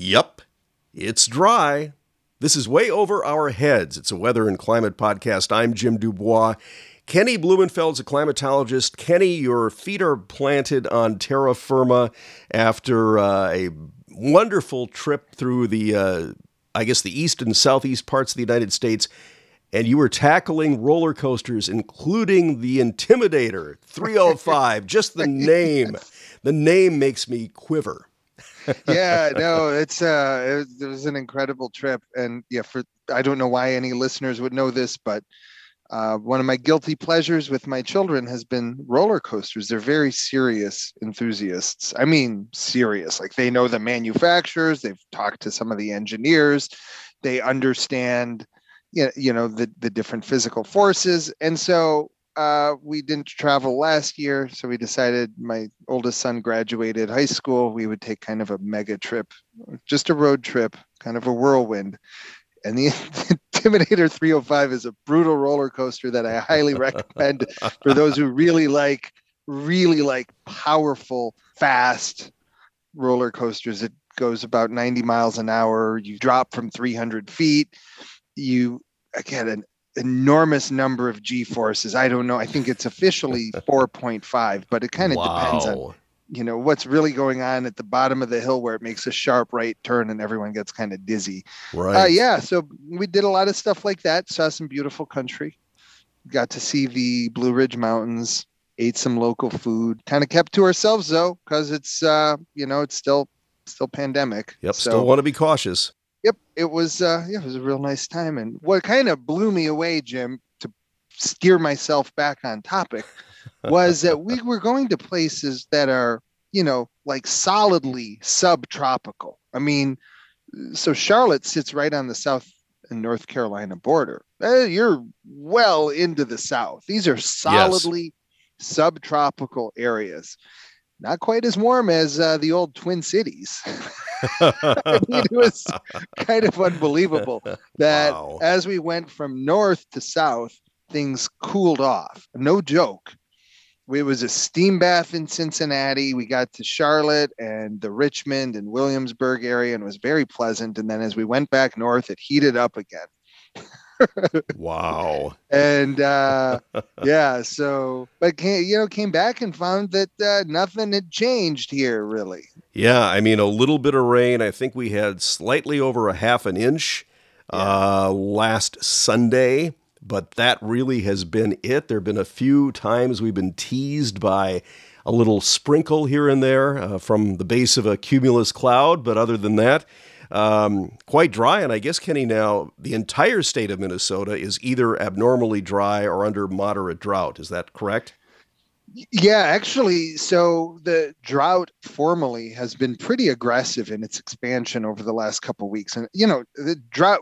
Yup, it's dry. This is way over our heads. It's a weather and climate podcast. I'm Jim du Bois. Kenny Blumenfeld's a climatologist. Kenny, your feet are planted on terra firma after uh, a wonderful trip through the, uh, I guess, the east and southeast parts of the United States. And you were tackling roller coasters, including the Intimidator 305. Just the name. The name makes me quiver yeah, no, it's uh, it was, it was, an incredible trip, and yeah, for I don't know why any listeners would know this, but uh, one of my guilty pleasures with my children has been roller coasters. They're very serious enthusiasts. I mean, serious. Like they know the manufacturers. They've talked to some of the engineers. They understand, you know the the different physical forces, and so uh, we didn't travel last year, so we decided my oldest son graduated high school. We would take kind of a mega trip, just a road trip, kind of a whirlwind. And the Intimidator 305 is a brutal roller coaster that I highly recommend for those who really like, really like powerful, fast roller coasters. It goes about 90 miles an hour. You drop from 300 feet. You again an enormous number of G forces. I don't know. I think it's officially 4.5, but it kind of wow. depends on you know what's really going on at the bottom of the hill where it makes a sharp right turn and everyone gets kind of dizzy. Right. Uh, yeah. So we did a lot of stuff like that. Saw some beautiful country. Got to see the Blue Ridge Mountains. Ate some local food. Kind of kept to ourselves though, because it's uh, you know it's still still pandemic. Yep. So, still want to be cautious. Yep, it was. Uh, yeah, it was a real nice time. And what kind of blew me away, Jim, to steer myself back on topic, was that we were going to places that are, you know, like solidly subtropical. I mean, so Charlotte sits right on the South and North Carolina border. Uh, you're well into the South. These are solidly yes. subtropical areas. Not quite as warm as uh, the old Twin Cities. I mean, it was kind of unbelievable that wow. as we went from north to south, things cooled off. No joke. It was a steam bath in Cincinnati. We got to Charlotte and the Richmond and Williamsburg area and was very pleasant. And then as we went back north, it heated up again wow. And uh, yeah, so but came, you know came back and found that uh, nothing had changed here really. Yeah, I mean a little bit of rain. I think we had slightly over a half an inch yeah. uh, last Sunday, but that really has been it. There've been a few times we've been teased by a little sprinkle here and there uh, from the base of a cumulus cloud, but other than that, um, quite dry. And I guess, Kenny, now the entire state of Minnesota is either abnormally dry or under moderate drought. Is that correct? Yeah, actually, so the drought formally has been pretty aggressive in its expansion over the last couple weeks. And, you know, the drought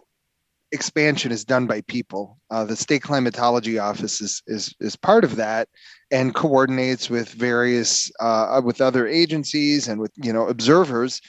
expansion is done by people. Uh, the state climatology office is, is, is part of that and coordinates with various, uh, with other agencies and with, you know, observers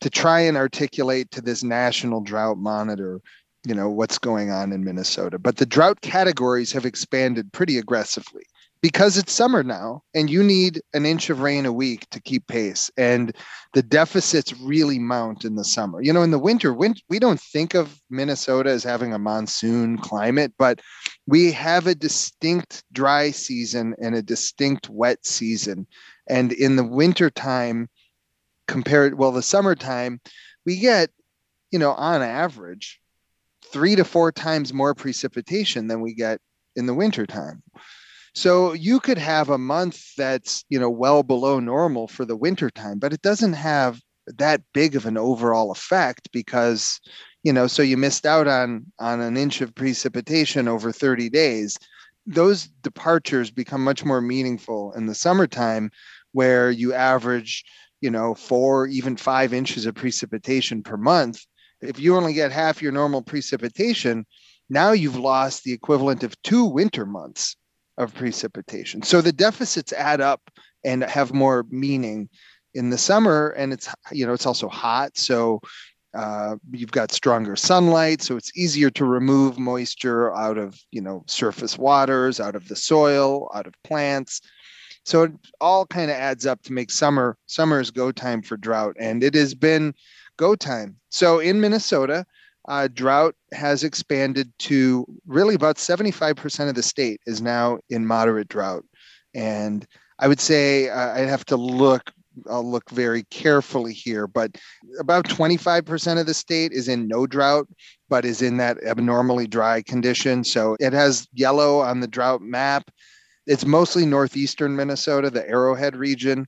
to try and articulate to this national drought monitor you know what's going on in minnesota. But the drought categories have expanded pretty aggressively because it's summer now and you need an inch of rain a week to keep pace. And the deficits really mount in the summer. You know in the winter we don't think of minnesota as having a monsoon climate but we have a distinct dry season and a distinct wet season. And in the winter time compared well the summertime we get you know on average three to four times more precipitation than we get in the wintertime. So you could have a month that's you know well below normal for the wintertime but it doesn't have that big of an overall effect because you know so you missed out on on an inch of precipitation over 30 days. Those departures become much more meaningful in the summertime where you average you know, four, even five inches of precipitation per month, if you only get half your normal precipitation, now you've lost the equivalent of two winter months of precipitation. So the deficits add up and have more meaning in the summer. And it's, you know, it's also hot. So uh, you've got stronger sunlight. So it's easier to remove moisture out of, you know, surface waters, out of the soil, out of plants. So it all kind of adds up to make summer summer's go time for drought. And it has been go time. So in Minnesota, uh, drought has expanded to really about 75% of the state is now in moderate drought. And I would say uh, I'd have to look, I'll look very carefully here, but about 25% of the state is in no drought, but is in that abnormally dry condition. So it has yellow on the drought map. It's mostly northeastern Minnesota, the Arrowhead region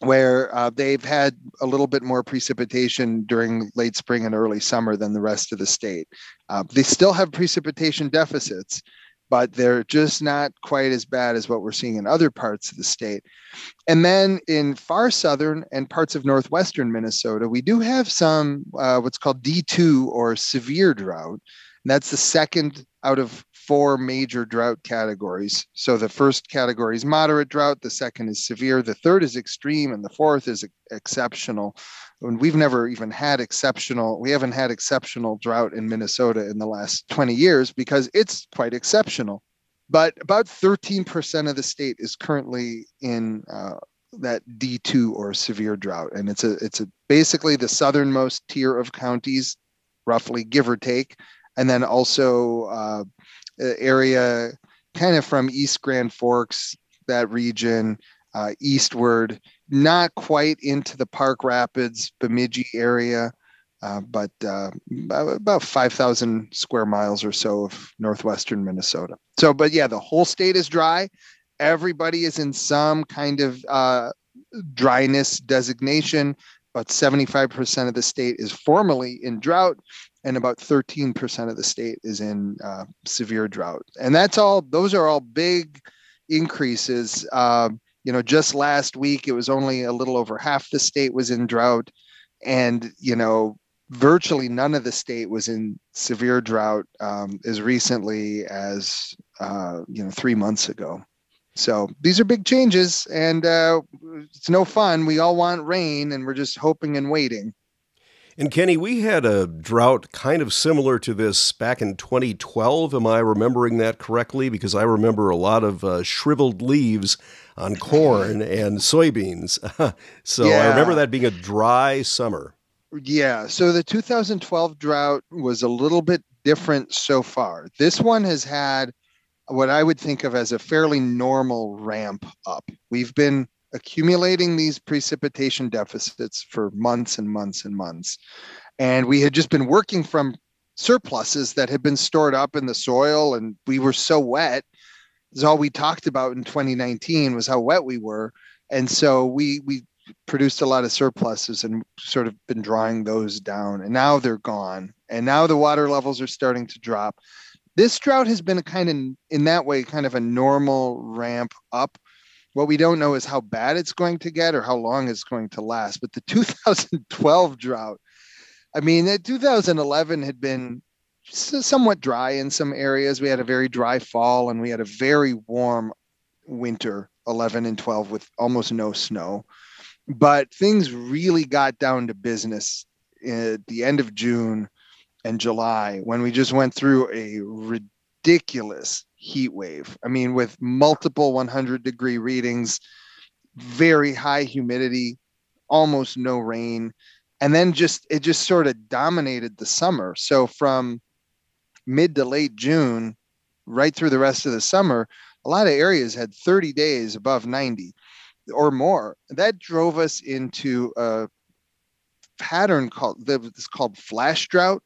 where uh, they've had a little bit more precipitation during late spring and early summer than the rest of the state. Uh, they still have precipitation deficits, but they're just not quite as bad as what we're seeing in other parts of the state. And then in far southern and parts of northwestern Minnesota, we do have some uh, what's called D2 or severe drought. And that's the second out of four major drought categories. So the first category is moderate drought, the second is severe, the third is extreme, and the fourth is exceptional. And we've never even had exceptional, we haven't had exceptional drought in Minnesota in the last 20 years because it's quite exceptional. But about 13% of the state is currently in uh, that D2 or severe drought. And it's a it's a basically the southernmost tier of counties, roughly give or take. And then also uh, area, kind of from East Grand Forks, that region, uh, eastward, not quite into the Park Rapids, Bemidji area, uh, but uh, about 5,000 square miles or so of northwestern Minnesota. So, but yeah, the whole state is dry. Everybody is in some kind of uh, dryness designation. About 75% of the state is formally in drought and about 13% of the state is in uh, severe drought. And that's all, those are all big increases. Uh, you know, just last week, it was only a little over half the state was in drought. And, you know, virtually none of the state was in severe drought um, as recently as, uh, you know, three months ago. So these are big changes, and uh, it's no fun. We all want rain, and we're just hoping and waiting. And Kenny, we had a drought kind of similar to this back in 2012. Am I remembering that correctly? Because I remember a lot of uh, shriveled leaves on corn and soybeans. so yeah. I remember that being a dry summer. Yeah. So the 2012 drought was a little bit different so far. This one has had what I would think of as a fairly normal ramp up. We've been accumulating these precipitation deficits for months and months and months. And we had just been working from surpluses that had been stored up in the soil, and we were so wet. Is all we talked about in 2019 was how wet we were, and so we we produced a lot of surpluses and sort of been drawing those down, and now they're gone, and now the water levels are starting to drop. This drought has been a kind of in that way kind of a normal ramp up what we don't know is how bad it's going to get or how long it's going to last. But the 2012 drought, I mean, 2011 had been somewhat dry in some areas. We had a very dry fall and we had a very warm winter, 11 and 12, with almost no snow. But things really got down to business at the end of June and July when we just went through a ridiculous heat wave. I mean, with multiple 100 degree readings, very high humidity, almost no rain. And then just it just sort of dominated the summer. So from mid to late June, right through the rest of the summer, a lot of areas had 30 days above 90 or more. That drove us into a pattern called that's called flash drought,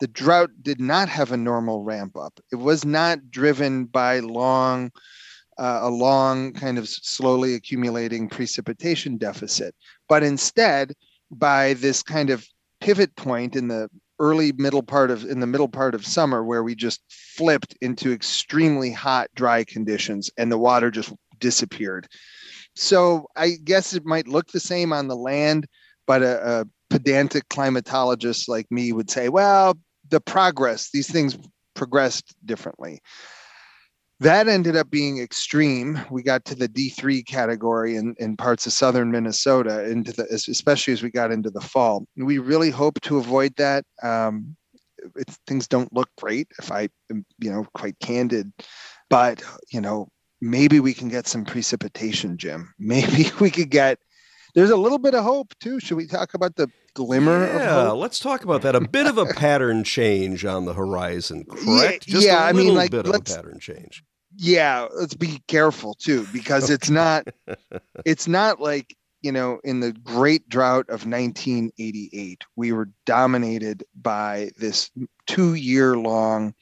the drought did not have a normal ramp up. It was not driven by long, uh, a long kind of slowly accumulating precipitation deficit, but instead by this kind of pivot point in the early middle part of in the middle part of summer where we just flipped into extremely hot dry conditions and the water just disappeared so i guess it might look the same on the land but a, a pedantic climatologist like me would say well the progress, these things progressed differently. That ended up being extreme. We got to the D3 category in, in parts of southern Minnesota, into the especially as we got into the fall. We really hope to avoid that. Um, it, things don't look great, if I am, you know, quite candid. But you know, maybe we can get some precipitation, Jim. Maybe we could get there's a little bit of hope too. Should we talk about the glimmer yeah, let's talk about that. A bit of a pattern change on the horizon, correct? Yeah, Just yeah, a I mean, like, bit of a pattern change. Yeah, let's be careful too, because okay. it's not it's not like you know, in the great drought of 1988, we were dominated by this two year long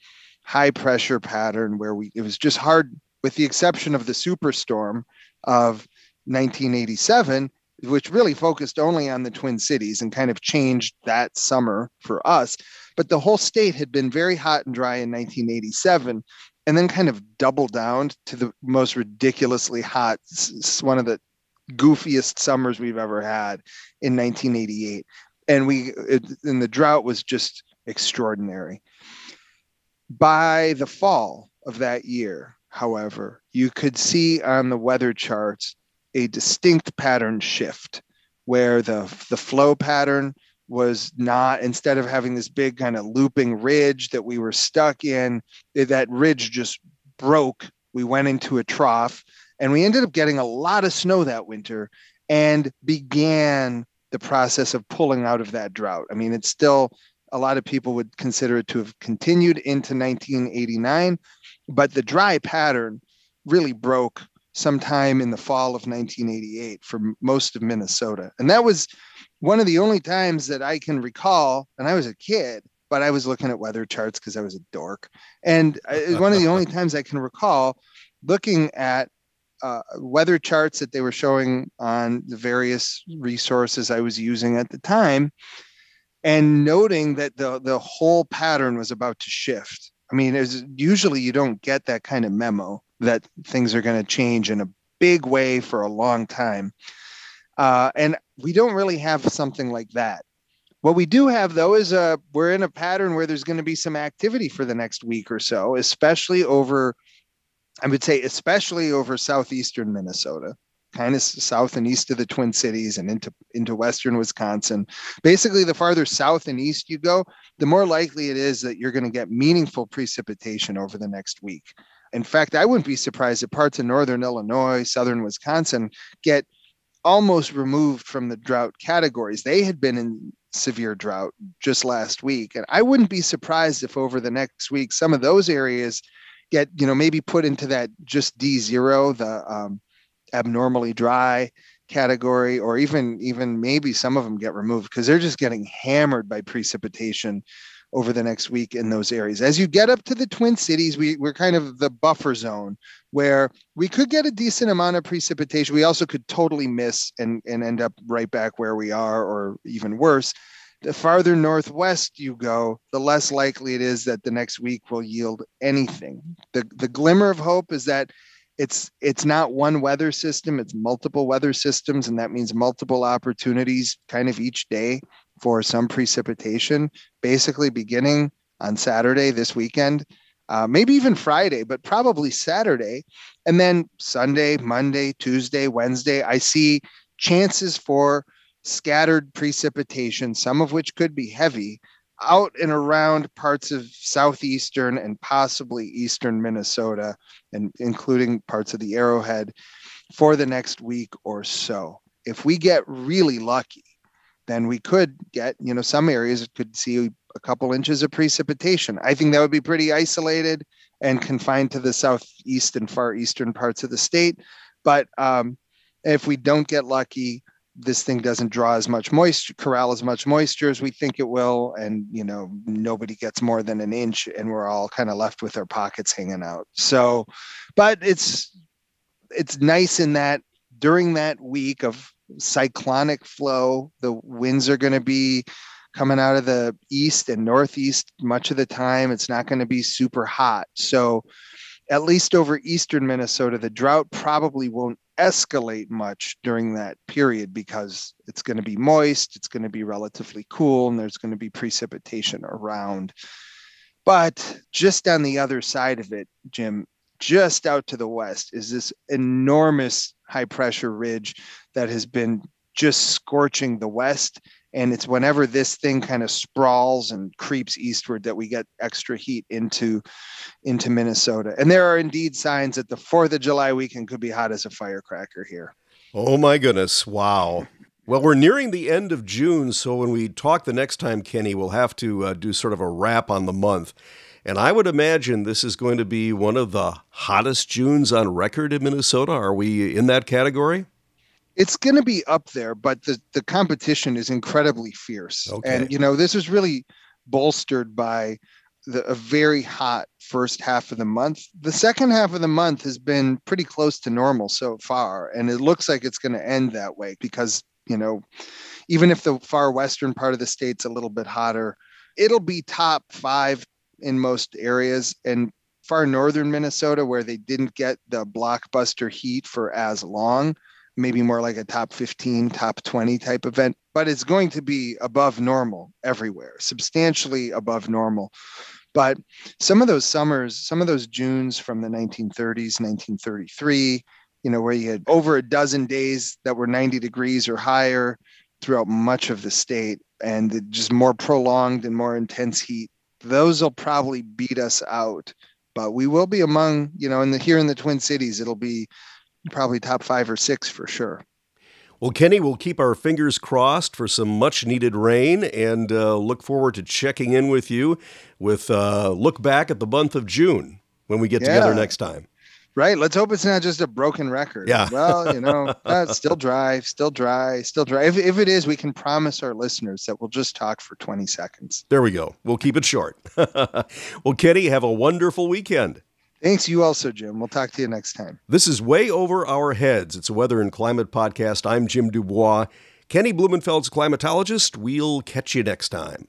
high pressure pattern where we, it was just hard, with the exception of the superstorm of 1987, which really focused only on the Twin Cities and kind of changed that summer for us. But the whole state had been very hot and dry in 1987 and then kind of doubled down to the most ridiculously hot, one of the goofiest summers we've ever had in 1988 and we it, and the drought was just extraordinary by the fall of that year however you could see on the weather charts a distinct pattern shift where the the flow pattern was not instead of having this big kind of looping ridge that we were stuck in eh, that ridge just broke we went into a trough and we ended up getting a lot of snow that winter and began the process of pulling out of that drought. I mean, it's still a lot of people would consider it to have continued into 1989, but the dry pattern really broke sometime in the fall of 1988 for most of Minnesota. And that was one of the only times that I can recall, and I was a kid, but I was looking at weather charts because I was a dork. And it was one of the only times I can recall looking at uh, weather charts that they were showing on the various resources I was using at the time, and noting that the the whole pattern was about to shift. I mean, is usually you don't get that kind of memo that things are going to change in a big way for a long time, uh, and we don't really have something like that. What we do have though is a uh, we're in a pattern where there's going to be some activity for the next week or so, especially over I would say, especially over southeastern Minnesota, kind of south and east of the Twin Cities and into into western Wisconsin. Basically, the farther south and east you go, the more likely it is that you're going to get meaningful precipitation over the next week. In fact, I wouldn't be surprised if parts of northern Illinois, southern Wisconsin get almost removed from the drought categories. They had been in severe drought just last week. And I wouldn't be surprised if over the next week, some of those areas get you know maybe put into that just D zero, the um, abnormally dry category, or even even maybe some of them get removed because they're just getting hammered by precipitation over the next week in those areas. As you get up to the Twin Cities, we, we're kind of the buffer zone where we could get a decent amount of precipitation. We also could totally miss and, and end up right back where we are, or even worse the farther northwest you go, the less likely it is that the next week will yield anything. The, the glimmer of hope is that it's it's not one weather system, it's multiple weather systems, and that means multiple opportunities kind of each day for some precipitation, basically beginning on Saturday this weekend. Uh, maybe even Friday, but probably Saturday. And then Sunday, Monday, Tuesday, Wednesday, I see chances for scattered precipitation, some of which could be heavy, out and around parts of southeastern and possibly eastern Minnesota, and including parts of the Arrowhead for the next week or so. If we get really lucky, then we could get, you know, some areas could see a couple inches of precipitation. I think that would be pretty isolated and confined to the southeast and far eastern parts of the state. But um, if we don't get lucky, this thing doesn't draw as much moisture, corral as much moisture as we think it will, and you know nobody gets more than an inch, and we're all kind of left with our pockets hanging out. So, but it's it's nice in that during that week of cyclonic flow, the winds are going to be coming out of the east and northeast much of the time. It's not going to be super hot, so at least over eastern Minnesota, the drought probably won't escalate much during that period because it's going to be moist, it's going to be relatively cool, and there's going to be precipitation around. But just on the other side of it, Jim, just out to the west is this enormous high pressure ridge that has been just scorching the west and it's whenever this thing kind of sprawls and creeps eastward that we get extra heat into into Minnesota. And there are indeed signs that the 4th of July weekend could be hot as a firecracker here. Oh my goodness. Wow. Well, we're nearing the end of June, so when we talk the next time, Kenny, we'll have to uh, do sort of a wrap on the month. And I would imagine this is going to be one of the hottest Junes on record in Minnesota. Are we in that category? It's going to be up there, but the, the competition is incredibly fierce. Okay. And, you know, this is really bolstered by the, a very hot first half of the month. The second half of the month has been pretty close to normal so far. And it looks like it's going to end that way because, you know, even if the far western part of the state's a little bit hotter, it'll be top five in most areas. And far northern Minnesota, where they didn't get the blockbuster heat for as long, maybe more like a top 15, top 20 type event, but it's going to be above normal everywhere, substantially above normal. But some of those summers, some of those Junes from the 1930s, 1933, you know, where you had over a dozen days that were 90 degrees or higher throughout much of the state and just more prolonged and more intense heat, those will probably beat us out. But we will be among, you know, in the here in the Twin Cities, it'll be probably top five or six for sure. Well, Kenny, we'll keep our fingers crossed for some much needed rain and uh, look forward to checking in with you with uh, look back at the month of June when we get Yeah. together next time. Right. Let's hope it's not just a broken record. Yeah. Well, you know, uh, still dry, still dry, still dry. If, if it is, we can promise our listeners that we'll just talk for 20 seconds. There we go. We'll keep it short. well, Kenny, have a wonderful weekend. Thanks. You also, Jim. We'll talk to you next time. This is Way Over Our Heads. It's a weather and climate podcast. I'm Jim du Bois. Kenny Blumenfeld's climatologist. We'll catch you next time.